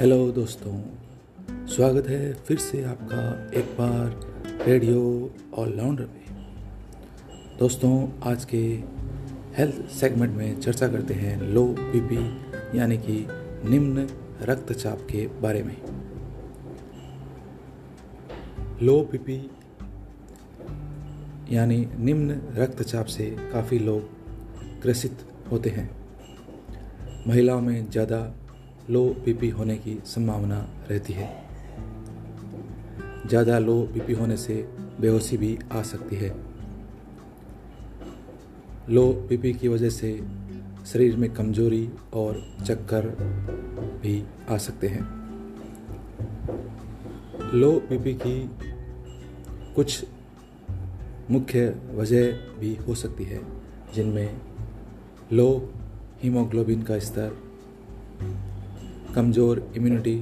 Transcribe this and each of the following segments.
Hello दोस्तों, स्वागत है फिर से आपका एक बार रेडियो ऑलराउंडर में दोस्तों, आज के हेल्थ सेगमेंट में चर्चा करते हैं लो बीपी, यानी कि निम्न रक्तचाप के बारे में। लो बीपी, यानी निम्न रक्तचाप से काफ़ी लोग ग्रसित होते हैं। महिलाओं में ज़्यादा लो बीपी होने की संभावना रहती है। ज़्यादा लो बीपी होने से बेहोशी भी आ सकती है। लो बीपी की वजह से शरीर में कमज़ोरी और चक्कर भी आ सकते हैं। लो बीपी की कुछ मुख्य वजह भी हो सकती है, जिनमें लो हीमोग्लोबिन का स्तर कमज़ोर immunity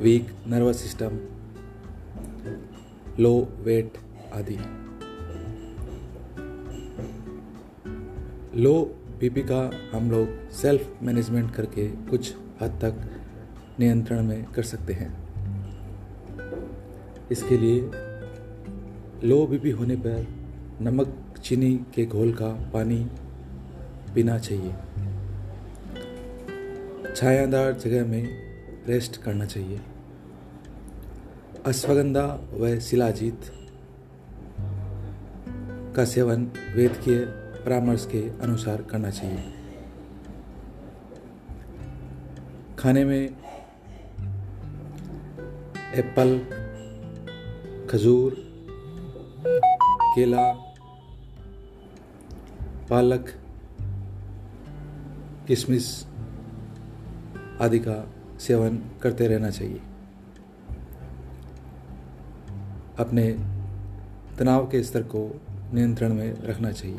weak nervous system low weight आदि। लो बीपी का हम लोग सेल्फ मैनेजमेंट करके कुछ हद तक नियंत्रण में कर सकते हैं। इसके लिए लो बीपी होने पर नमक, चीनी के घोल का पानी पीना चाहिए। छायादार जगह में रेस्ट करना चाहिए। अश्वगंधा व शिलाजीत का सेवन वेदकीय परामर्श के अनुसार करना चाहिए। खाने में एप्पल, खजूर, केला, पालक, किशमिश आदि का सेवन करते रहना चाहिए। अपने तनाव के स्तर को नियंत्रण में रखना चाहिए।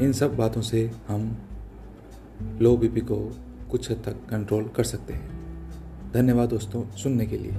इन सब बातों से हम लो बीपी को कुछ हद तक कंट्रोल कर सकते हैं। धन्यवाद दोस्तों सुनने के लिए।